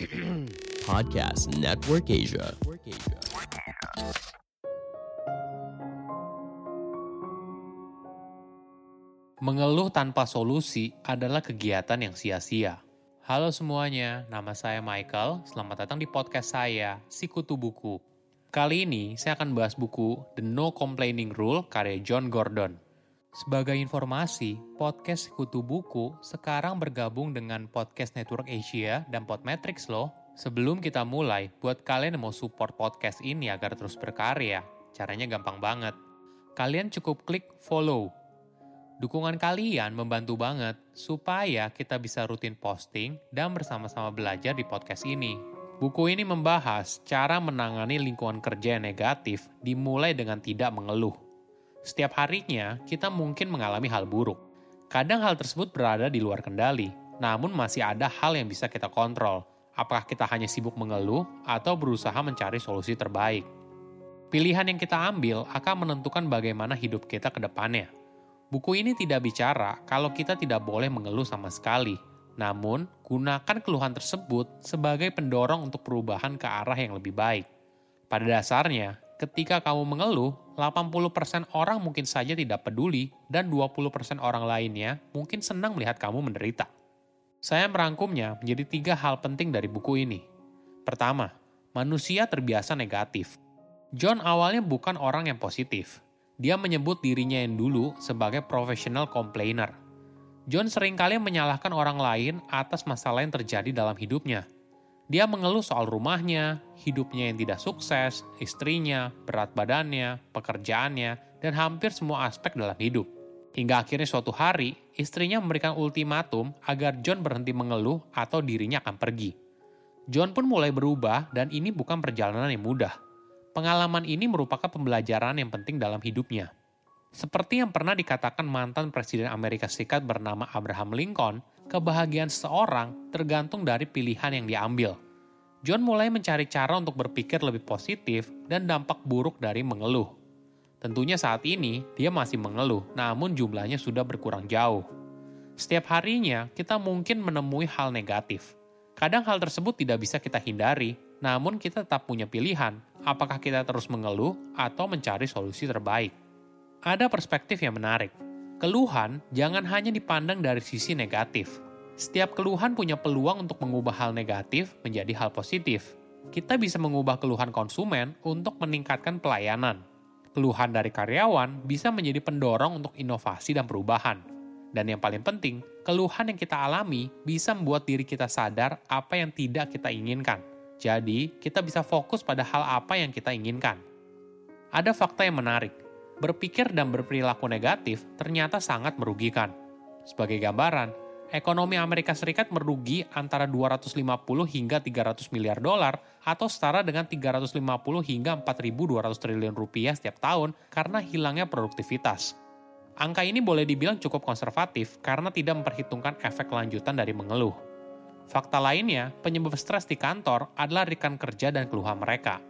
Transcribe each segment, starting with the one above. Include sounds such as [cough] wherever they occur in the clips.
[clears throat] Podcast Network Asia. Mengeluh tanpa solusi adalah kegiatan yang sia-sia. Halo semuanya, nama saya Michael. Selamat datang di podcast saya, Sikutu Buku. Kali ini saya akan bahas buku The No Complaining Rule karya John Gordon. Sebagai informasi, podcast Sikutu Buku sekarang bergabung dengan Podcast Network Asia dan Podmetrics loh. Sebelum kita mulai, buat kalian yang mau support podcast ini agar terus berkarya, caranya gampang banget. Kalian cukup klik follow Dukungan kalian membantu banget supaya kita bisa rutin posting dan bersama-sama belajar di podcast ini. Buku ini membahas cara menangani lingkungan kerja yang negatif dimulai dengan tidak mengeluh. Setiap harinya, kita mungkin mengalami hal buruk. Kadang hal tersebut berada di luar kendali, namun masih ada hal yang bisa kita kontrol. Apakah kita hanya sibuk mengeluh atau berusaha mencari solusi terbaik? Pilihan yang kita ambil akan menentukan bagaimana hidup kita ke depannya. Buku ini tidak bicara kalau kita tidak boleh mengeluh sama sekali, namun gunakan keluhan tersebut sebagai pendorong untuk perubahan ke arah yang lebih baik. Pada dasarnya, ketika kamu mengeluh, 80% orang mungkin saja tidak peduli dan 20% orang lainnya mungkin senang melihat kamu menderita. Saya merangkumnya menjadi tiga hal penting dari buku ini. Pertama, manusia terbiasa negatif. John awalnya bukan orang yang positif, dia menyebut dirinya yang dulu sebagai professional complainer. John sering kali menyalahkan orang lain atas masalah yang terjadi dalam hidupnya. Dia mengeluh soal rumahnya, hidupnya yang tidak sukses, istrinya, berat badannya, pekerjaannya, dan hampir semua aspek dalam hidup. Hingga akhirnya suatu hari, istrinya memberikan ultimatum agar John berhenti mengeluh atau dirinya akan pergi. John pun mulai berubah dan ini bukan perjalanan yang mudah Pengalaman ini merupakan pembelajaran yang penting dalam hidupnya. Seperti yang pernah dikatakan mantan Presiden Amerika Serikat bernama Abraham Lincoln, kebahagiaan seseorang tergantung dari pilihan yang diambil. John mulai mencari cara untuk berpikir lebih positif dan dampak buruk dari mengeluh. Tentunya saat ini dia masih mengeluh, namun jumlahnya sudah berkurang jauh. Setiap harinya kita mungkin menemui hal negatif. Kadang hal tersebut tidak bisa kita hindari, namun kita tetap punya pilihan, apakah kita terus mengeluh atau mencari solusi terbaik. Ada perspektif yang menarik. Keluhan jangan hanya dipandang dari sisi negatif. Setiap keluhan punya peluang untuk mengubah hal negatif menjadi hal positif. Kita bisa mengubah keluhan konsumen untuk meningkatkan pelayanan. Keluhan dari karyawan bisa menjadi pendorong untuk inovasi dan perubahan. Dan yang paling penting, keluhan yang kita alami bisa membuat diri kita sadar apa yang tidak kita inginkan jadi, kita bisa fokus pada hal apa yang kita inginkan. Ada fakta yang menarik. Berpikir dan berperilaku negatif ternyata sangat merugikan. Sebagai gambaran, ekonomi Amerika Serikat merugi antara 250 hingga 300 miliar dolar atau setara dengan 350 hingga 4.200 triliun rupiah setiap tahun karena hilangnya produktivitas. Angka ini boleh dibilang cukup konservatif karena tidak memperhitungkan efek lanjutan dari mengeluh. Fakta lainnya, penyebab stres di kantor adalah rekan kerja dan keluhan mereka.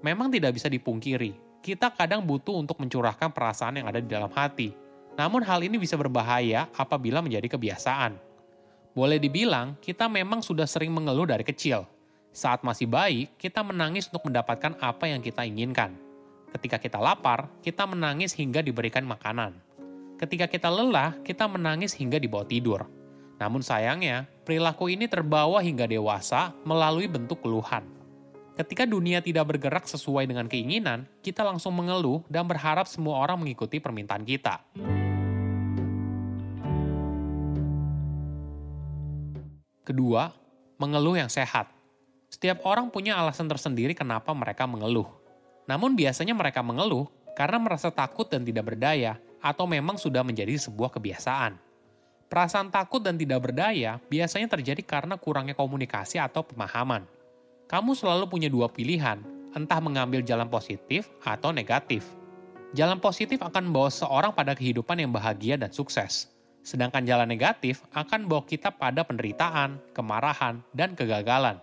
Memang tidak bisa dipungkiri, kita kadang butuh untuk mencurahkan perasaan yang ada di dalam hati. Namun hal ini bisa berbahaya apabila menjadi kebiasaan. Boleh dibilang, kita memang sudah sering mengeluh dari kecil. Saat masih bayi, kita menangis untuk mendapatkan apa yang kita inginkan. Ketika kita lapar, kita menangis hingga diberikan makanan. Ketika kita lelah, kita menangis hingga dibawa tidur namun sayangnya, perilaku ini terbawa hingga dewasa melalui bentuk keluhan. Ketika dunia tidak bergerak sesuai dengan keinginan, kita langsung mengeluh dan berharap semua orang mengikuti permintaan kita. Kedua, mengeluh yang sehat. Setiap orang punya alasan tersendiri kenapa mereka mengeluh. Namun biasanya mereka mengeluh karena merasa takut dan tidak berdaya, atau memang sudah menjadi sebuah kebiasaan. Perasaan takut dan tidak berdaya biasanya terjadi karena kurangnya komunikasi atau pemahaman. Kamu selalu punya dua pilihan, entah mengambil jalan positif atau negatif. Jalan positif akan membawa seorang pada kehidupan yang bahagia dan sukses. Sedangkan jalan negatif akan membawa kita pada penderitaan, kemarahan, dan kegagalan.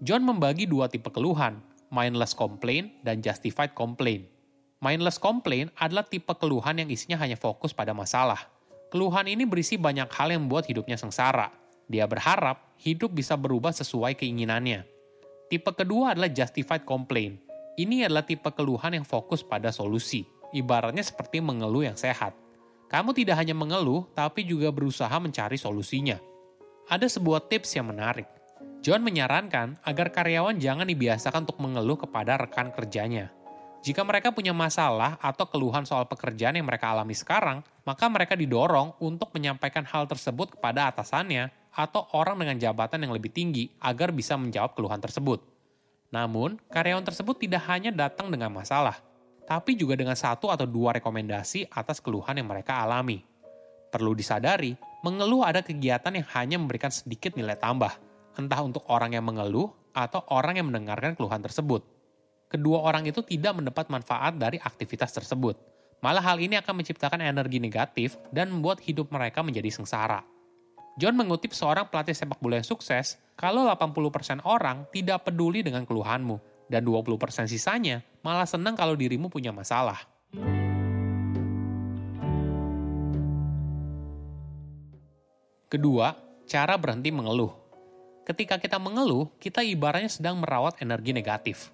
John membagi dua tipe keluhan, mindless complaint dan justified complaint. Mindless complaint adalah tipe keluhan yang isinya hanya fokus pada masalah, Keluhan ini berisi banyak hal yang membuat hidupnya sengsara. Dia berharap hidup bisa berubah sesuai keinginannya. Tipe kedua adalah justified complaint. Ini adalah tipe keluhan yang fokus pada solusi. Ibaratnya seperti mengeluh yang sehat. Kamu tidak hanya mengeluh, tapi juga berusaha mencari solusinya. Ada sebuah tips yang menarik. John menyarankan agar karyawan jangan dibiasakan untuk mengeluh kepada rekan kerjanya. Jika mereka punya masalah atau keluhan soal pekerjaan yang mereka alami sekarang, maka mereka didorong untuk menyampaikan hal tersebut kepada atasannya atau orang dengan jabatan yang lebih tinggi agar bisa menjawab keluhan tersebut. Namun, karyawan tersebut tidak hanya datang dengan masalah, tapi juga dengan satu atau dua rekomendasi atas keluhan yang mereka alami. Perlu disadari, mengeluh ada kegiatan yang hanya memberikan sedikit nilai tambah, entah untuk orang yang mengeluh atau orang yang mendengarkan keluhan tersebut. Kedua orang itu tidak mendapat manfaat dari aktivitas tersebut, Malah hal ini akan menciptakan energi negatif dan membuat hidup mereka menjadi sengsara. John mengutip seorang pelatih sepak bola yang sukses, kalau 80% orang tidak peduli dengan keluhanmu, dan 20% sisanya malah senang kalau dirimu punya masalah. Kedua, cara berhenti mengeluh. Ketika kita mengeluh, kita ibaratnya sedang merawat energi negatif.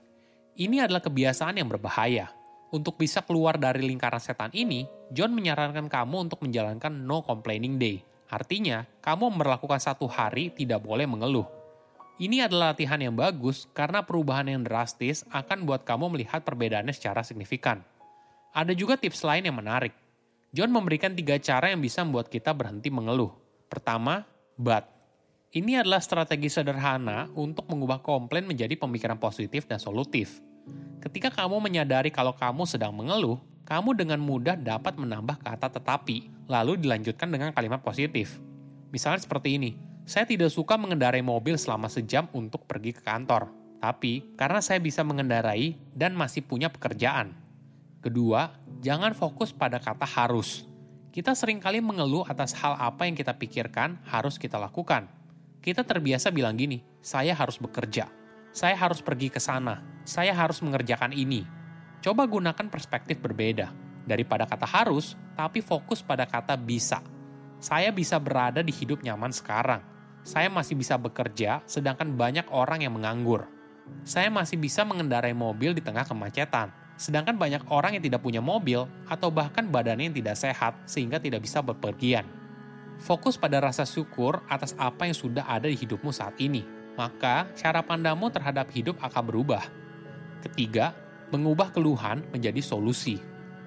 Ini adalah kebiasaan yang berbahaya, untuk bisa keluar dari lingkaran setan ini, John menyarankan kamu untuk menjalankan no complaining day. Artinya, kamu melakukan satu hari tidak boleh mengeluh. Ini adalah latihan yang bagus karena perubahan yang drastis akan buat kamu melihat perbedaannya secara signifikan. Ada juga tips lain yang menarik. John memberikan tiga cara yang bisa membuat kita berhenti mengeluh. Pertama, but. Ini adalah strategi sederhana untuk mengubah komplain menjadi pemikiran positif dan solutif. Ketika kamu menyadari kalau kamu sedang mengeluh, kamu dengan mudah dapat menambah kata tetapi, lalu dilanjutkan dengan kalimat positif. Misalnya seperti ini, saya tidak suka mengendarai mobil selama sejam untuk pergi ke kantor, tapi karena saya bisa mengendarai dan masih punya pekerjaan. Kedua, jangan fokus pada kata harus. Kita sering kali mengeluh atas hal apa yang kita pikirkan harus kita lakukan. Kita terbiasa bilang gini, saya harus bekerja, saya harus pergi ke sana, saya harus mengerjakan ini. Coba gunakan perspektif berbeda. Daripada kata harus, tapi fokus pada kata bisa. Saya bisa berada di hidup nyaman sekarang. Saya masih bisa bekerja, sedangkan banyak orang yang menganggur. Saya masih bisa mengendarai mobil di tengah kemacetan, sedangkan banyak orang yang tidak punya mobil atau bahkan badannya yang tidak sehat sehingga tidak bisa bepergian. Fokus pada rasa syukur atas apa yang sudah ada di hidupmu saat ini, maka cara pandangmu terhadap hidup akan berubah Ketiga, mengubah keluhan menjadi solusi.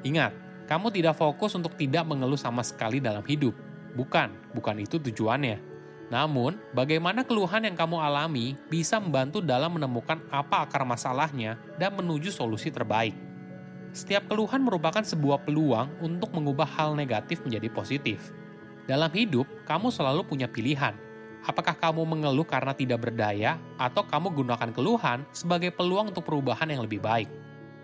Ingat, kamu tidak fokus untuk tidak mengeluh sama sekali dalam hidup. Bukan, bukan itu tujuannya. Namun, bagaimana keluhan yang kamu alami bisa membantu dalam menemukan apa akar masalahnya dan menuju solusi terbaik. Setiap keluhan merupakan sebuah peluang untuk mengubah hal negatif menjadi positif. Dalam hidup, kamu selalu punya pilihan, Apakah kamu mengeluh karena tidak berdaya, atau kamu gunakan keluhan sebagai peluang untuk perubahan yang lebih baik?